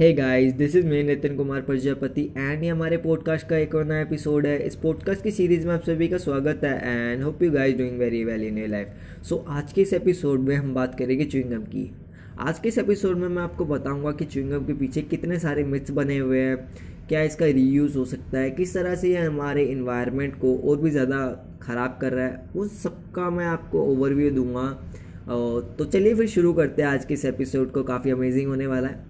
Hey guys this is me Nitin Kumar Prajapati and ये हमारे podcast का एक और नया एपिसोड है। इस पॉडकास्ट की सीरीज़ में आप सभी का स्वागत है and hope you guys doing very well in your life so आज के इस एपिसोड में हम बात करेंगे च्विंगम की। आज के इस एपिसोड में मैं आपको बताऊँगा कि च्विंगम के पीछे कितने सारे मिथ्स बने हुए हैं, क्या इसका रीयूज़ हो सकता है, किस तरह से ये हमारे इन्वायरमेंट को और भी ज़्यादा ख़राब कर रहा है उस सबका मैं आपको ओवरव्यू दूँगा। तो चलिए फिर शुरू करते हैं आज के इस एपिसोड को, काफ़ी अमेजिंग होने वाला है।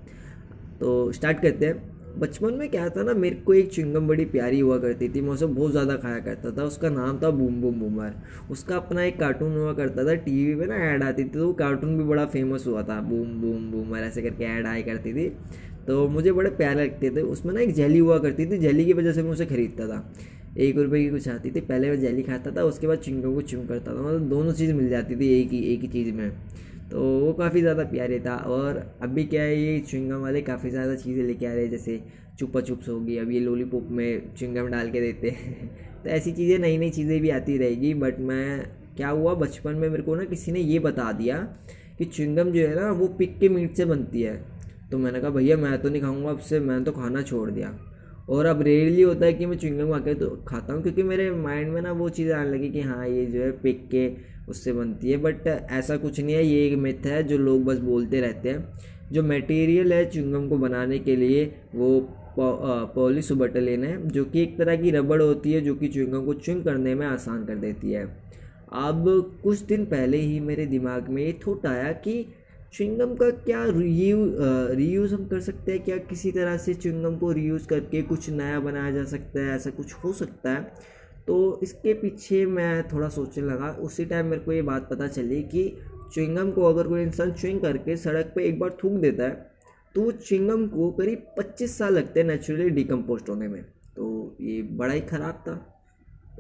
तो स्टार्ट करते हैं। बचपन में क्या था ना, मेरे को एक चिंगम बड़ी प्यारी हुआ करती थी, मैं उसे बहुत ज़्यादा खाया करता था। उसका नाम था बूम बूम बूमर। उसका अपना एक कार्टून हुआ करता था टीवी पे ना ऐड आती थी तो वो कार्टून भी बड़ा फ़ेमस हुआ था। बूम बूम बूमर, ऐसे करके ऐड आया करती थी। तो मुझे बड़े प्यारे लगते थे। उसमें ना एक जेली हुआ करती थी जेली की वजह से मैं उसे ख़रीदता था। एक रुपये की कुछ आती थी। पहले मैं जेली खाता था, उसके बाद चिंगम को चिंग करता था। मतलब दोनों चीज़ मिल जाती थी एक ही एक ही चीज़ में। तो वो काफ़ी ज़्यादा प्यारे था और अभी क्या है, ये चुंगम वाले काफ़ी ज़्यादा चीज़ें लेके आ रहे हैं, जैसे चुपा चुप्स होगी अब ये लोलीपॉप में चुंगम डाल के देते हैं। तो ऐसी चीज़ें नई नई चीज़ें भी आती रहेगी बट मैं, क्या हुआ, बचपन में मेरे को ना किसी ने ये बता दिया कि चुंगम जो है ना, वो पिक के मीट से बनती है। तो मैंने कहा, भैया, मैं तो नहीं खाऊँगा, अब से मैंने तो खाना छोड़ दिया। और अब रेयरली होता है कि मैं चुंगम खा तो खाता हूँ, क्योंकि मेरे माइंड में ना वो चीज़ आने लगी कि हाँ ये जो है पिक के उससे बनती है। बट ऐसा कुछ नहीं है, ये एक मिथ है जो लोग बस बोलते रहते हैं। जो मटेरियल है चुंगम को बनाने के लिए, वो पॉलीसुबटलिन है, जो कि एक तरह की रबड़ होती है, जो कि चुंगम को चुंग करने में आसान कर देती है। अब कुछ दिन पहले ही मेरे दिमाग में ये थोट आया कि चुंगम का क्या रीयू रीयूज़ हम कर सकते हैं? क्या किसी तरह से चुंगम को रीयूज़ करके कुछ नया बनाया जा सकता है? ऐसा कुछ हो सकता है? तो इसके पीछे मैं थोड़ा सोचने लगा। उसी टाइम मेरे को ये बात पता चली कि च्विंगम को अगर कोई इंसान च्विंग करके सड़क पे एक बार थूक देता है तो च्विंगम को करीब 25 साल लगते हैं नेचुरली डिकम्पोस्ट होने में। तो ये बड़ा ही ख़राब था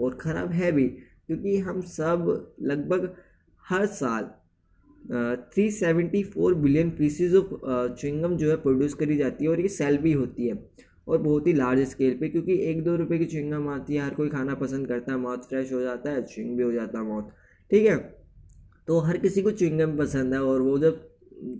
और ख़राब है भी, क्योंकि हम सब लगभग हर साल three seventy four billion pieces of chewing gum जो है प्रोड्यूस करी जाती है और ये सेल भी होती है। और बहुत ही लार्ज स्केल पे क्योंकि एक दो रुपए की चिंगम आती है, हर कोई खाना पसंद करता है माउथ फ्रेश हो जाता है चिंग भी हो जाता है माउथ ठीक है? तो हर किसी को चिंगम पसंद है और वो जब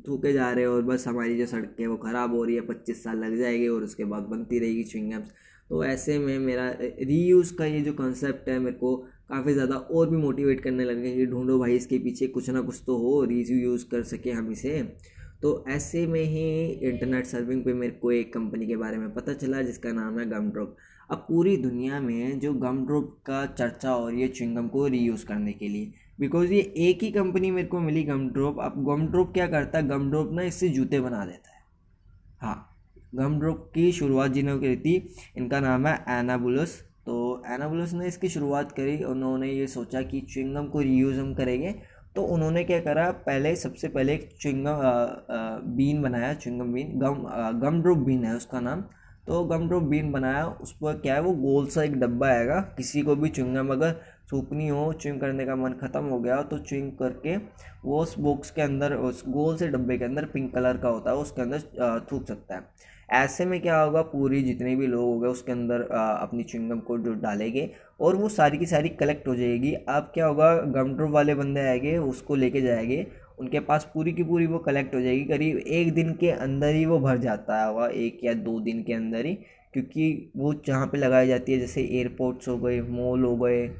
थूके जा रहे हैं और बस हमारी जो सड़कें वो ख़राब हो रही है, पच्चीस साल लग जाएगी और उसके बाद बनती रहेगी चिंगम्स तो ऐसे में मेरा रीयूज़ का ये जो कंसेप्ट है मेरे को काफ़ी ज़्यादा और भी मोटिवेट करने लग लगे कि ढूंढो भाई, इसके पीछे कुछ ना कुछ तो हो रीयूज़ कर सके हम इसे। तो ऐसे में ही इंटरनेट सर्विंग पे मेरे को एक कंपनी के बारे में पता चला जिसका नाम है गम ड्रॉप अब पूरी दुनिया में जो गम ड्रॉप का चर्चा हो रही है चिंगम को रीयूज़ करने के लिए बिकॉज़ ये एक ही कंपनी मेरे को मिली गम ड्रॉप अब गम ड्रॉप क्या करता है? गम ड्रॉप ना इससे जूते बना देता है। हाँ गम ड्रॉप की शुरुआत जिन्होंने करी थी, इनका नाम है एनाबुलस। तो एनाबुलस ने इसकी शुरुआत करी, उन्होंने ये सोचा कि चिंगम को रीयूज़ हम करेंगे। तो उन्होंने क्या करा, पहले, सबसे पहले एक चिंगम बीन बनाया chewing gum bean, gum gum drop bean है उसका नाम। तो गम ड्रोप बीन बनाया, उस पर क्या है, वो गोल सा एक डब्बा आएगा। किसी को भी चुंगम अगर थूकनी हो चुंग करने का मन ख़त्म हो गया तो चुंग करके वो उस बॉक्स के अंदर, उस गोल से डब्बे के अंदर पिंक कलर का होता है, उसके अंदर थूक सकता है। ऐसे में क्या होगा, पूरी जितने भी लोग हो गए उसके अंदर अपनी चिंगम को जो डालेंगे और वो सारी की सारी कलेक्ट हो जाएगी। अब क्या होगा गम ड्रॉप वाले बंदे आएँगे, उसको लेके जाएँगे, उनके पास पूरी की पूरी वो कलेक्ट हो जाएगी। करीब एक दिन के अंदर ही वो भर जाता है वह एक या दो दिन के अंदर ही, क्योंकि वो जहाँ पे लगाई जाती है, जैसे एयरपोर्ट्स हो गए, मॉल हो गए,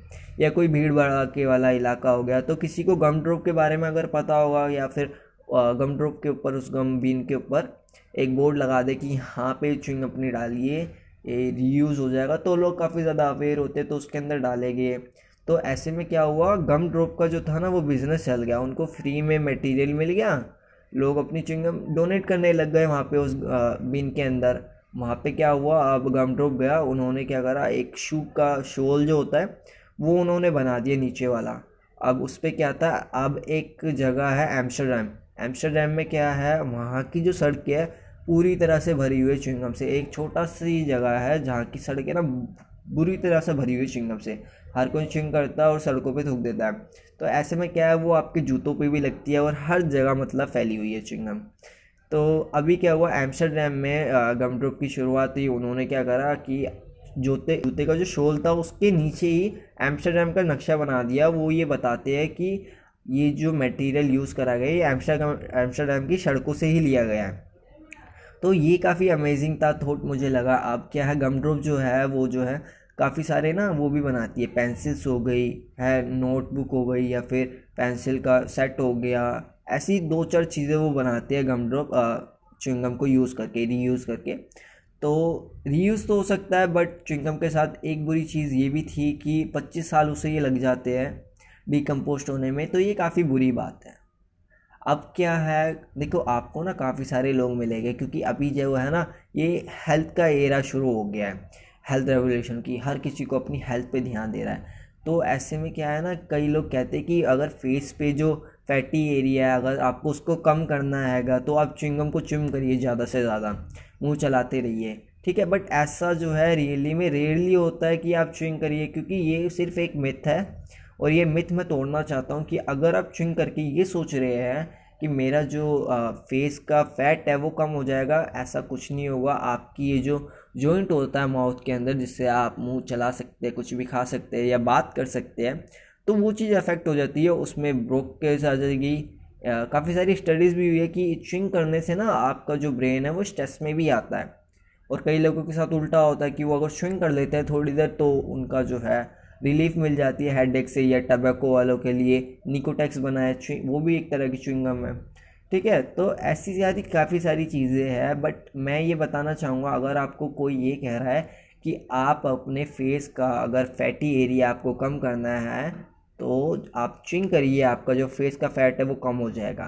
या कोई भीड़ भड़ाके वाला इलाका हो गया तो किसी को गम ड्रॉप के बारे में अगर पता होगा या फिर गम ड्रॉप के ऊपर, उस गम बीन के ऊपर एक बोर्ड लगा दे कि यहाँ पे चुंग अपनी डालिए, ये रीयूज़ हो जाएगा। तो लोग काफ़ी ज़्यादा अवेयर होते तो उसके अंदर डालेंगे। तो ऐसे में क्या हुआ गम ड्रॉप का जो था ना, वो बिज़नेस चल गया। उनको फ्री में मटेरियल मिल गया। लोग अपनी चिंगम डोनेट करने लग गए वहाँ पे उस बिन के अंदर। वहाँ पे क्या हुआ, अब गम ड्रॉप गया। उन्होंने क्या करा, एक शू का शोल जो होता है, वो उन्होंने बना दिया नीचे वाला। अब उस पर क्या था, अब एक जगह है एम्स्टरडेम एम्स्टरडेम में क्या है, वहाँ की जो सड़क है, पूरी तरह से भरी हुई है चिंगम से। एक छोटा सी जगह है जहाँ की सड़कें ना बुरी तरह से भरी हुई चिंगम से। हर कोई चिंग करता है और सड़कों पे थूक देता है। तो ऐसे में क्या है, वो आपके जूतों पे भी लगती है और हर जगह मतलब फैली हुई है चिंगम। तो अभी क्या हुआ, एम्स्टरडेम में गम ड्रॉप की शुरुआत हुई। उन्होंने क्या करा कि जूते जूते का जो शोल था, उसके नीचे ही एम्स्टरडेम का नक्शा बना दिया। वो ये बताते हैं कि ये जो मटेरियल यूज़ करा गया ये एम्स्टरडेम एम्स्टरडेम की सड़कों से ही लिया गया है। तो ये काफ़ी अमेजिंग था थॉट मुझे लगा। अब क्या है गम ड्रॉप जो है, वो जो है, काफ़ी सारे ना, वो भी बनाती है। पेंसिल्स हो गई, है नोटबुक हो गई, या फिर पेंसिल का सेट हो गया। ऐसी दो चार चीज़ें वो बनाते हैं गम ड्रॉप च्विंगम को यूज़ करके रीयूज़ करके। तो रीयूज़ तो हो सकता है बट च्विंगम के साथ एक बुरी चीज़ ये भी थी कि 25 साल उसे ये लग जाते हैं। डिकम्पोस्ट होने में तो ये काफ़ी बुरी बात है। अब क्या है, देखो आपको ना काफ़ी सारे लोग मिलेंगे, क्योंकि अभी जो है ना, ये हेल्थ का एरा शुरू हो गया है। हेल्थ रेवोल्यूशन की, हर किसी को अपनी हेल्थ पे ध्यान दे रहा है। तो ऐसे में क्या है ना, कई लोग कहते हैं कि अगर फेस पे जो फैटी एरिया है, अगर आपको उसको कम करना हैगा तो आप चिंगम को चिम करिए ज़्यादा से ज़्यादा, मुँह चलाते रहिए। ठीक है बट ऐसा जो है रियली में रेयरली होता है कि आप च्विंग करिए, क्योंकि ये सिर्फ़ एक मिथ है। और ये मिथ मैं तोड़ना चाहता हूँ कि अगर आप च्विंग करके ये सोच रहे हैं कि मेरा जो फेस का फैट है वो कम हो जाएगा, ऐसा कुछ नहीं होगा। आपकी ये जो जॉइंट होता है माउथ के अंदर, जिससे आप मुँह चला सकते हैं, कुछ भी खा सकते हैं या बात कर सकते हैं तो वो चीज़ अफेक्ट हो जाती है। उसमें ब्रोक केस आ जाएगी। काफ़ी सारी स्टडीज़ भी हुई है कि इचिंग करने से ना आपका जो ब्रेन है वो स्ट्रेस में भी आता है। और कई लोगों के साथ उल्टा होता है कि वो अगर स्विंग कर लेते हैं थोड़ी देर तो उनका जो है रिलीफ मिल जाती है हेड से या टबैको वालों के लिए। निकोटेक्स बनाए वो भी एक तरह की चुंगम है। ठीक है तो ऐसी ज़्यादा काफ़ी सारी चीज़ें हैं बट मैं ये बताना चाहूँगा, अगर आपको कोई ये कह रहा है कि आप अपने फेस का अगर फैटी एरिया आपको कम करना है तो आप चिंग करिए, आपका जो फेस का फैट है वो कम हो जाएगा।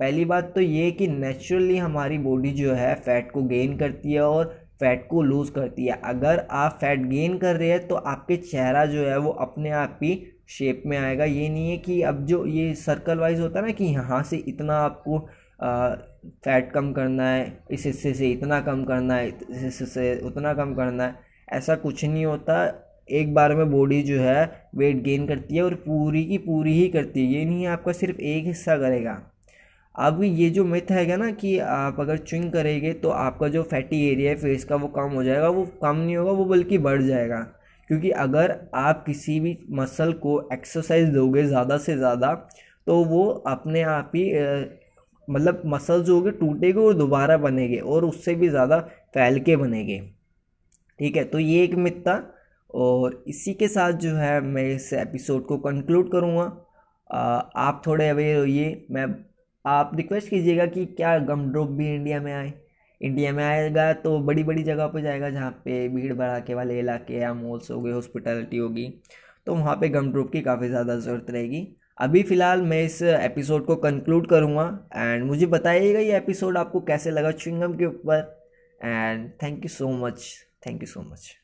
पहली बात तो ये कि नेचुरली हमारी बॉडी जो है फैट को गेन करती है और फैट को लूज़ करती है। अगर आप फैट गेन कर रहे हैं तो आपके चेहरा जो है, वो अपने आप ही शेप में आएगा। ये नहीं है कि अब जो ये सर्कल वाइज होता है ना कि यहाँ से इतना आपको फैट कम करना है, इस हिस्से से इतना कम करना है, इस हिस्से से उतना कम करना है, ऐसा कुछ नहीं होता। एक बार में बॉडी जो है वेट गेन करती है और पूरी की पूरी ही करती है। ये नहीं है आपका सिर्फ़ एक हिस्सा करेगा। अब ये जो मिथ है ना कि आप अगर च्विंग करेंगे तो आपका जो फैटी एरिया है फेस का वो कम हो जाएगा, वो कम नहीं होगा, वो बल्कि बढ़ जाएगा। क्योंकि अगर आप किसी भी मसल को एक्सरसाइज दोगे ज़्यादा से ज़्यादा तो वो अपने आप ही मतलब मसल जो होगे टूटेगे और दोबारा बनेंगे और उससे भी ज़्यादा फैल के बनेंगे। ठीक है तो ये एक मिथ था और इसी के साथ जो है मैं इस एपिसोड को कंक्लूड करूँगा। आप थोड़े अवेयर होइए, मैं आप रिक्वेस्ट कीजिएगा कि क्या गम ड्रॉप भी इंडिया में आए? इंडिया में आएगा तो बड़ी बड़ी जगह पर जाएगा जहाँ पे भीड़ भड़ाके वाले इलाके या मॉल्स हो गए, हॉस्पिटलिटी होगी तो वहाँ पे गम ड्रॉप की काफ़ी ज़्यादा ज़रूरत रहेगी। अभी फ़िलहाल मैं इस एपिसोड को कंक्लूड करूँगा एंड मुझे बताइएगा ये एपिसोड आपको कैसे लगा चुंगम के ऊपर and thank you so much, thank you so much.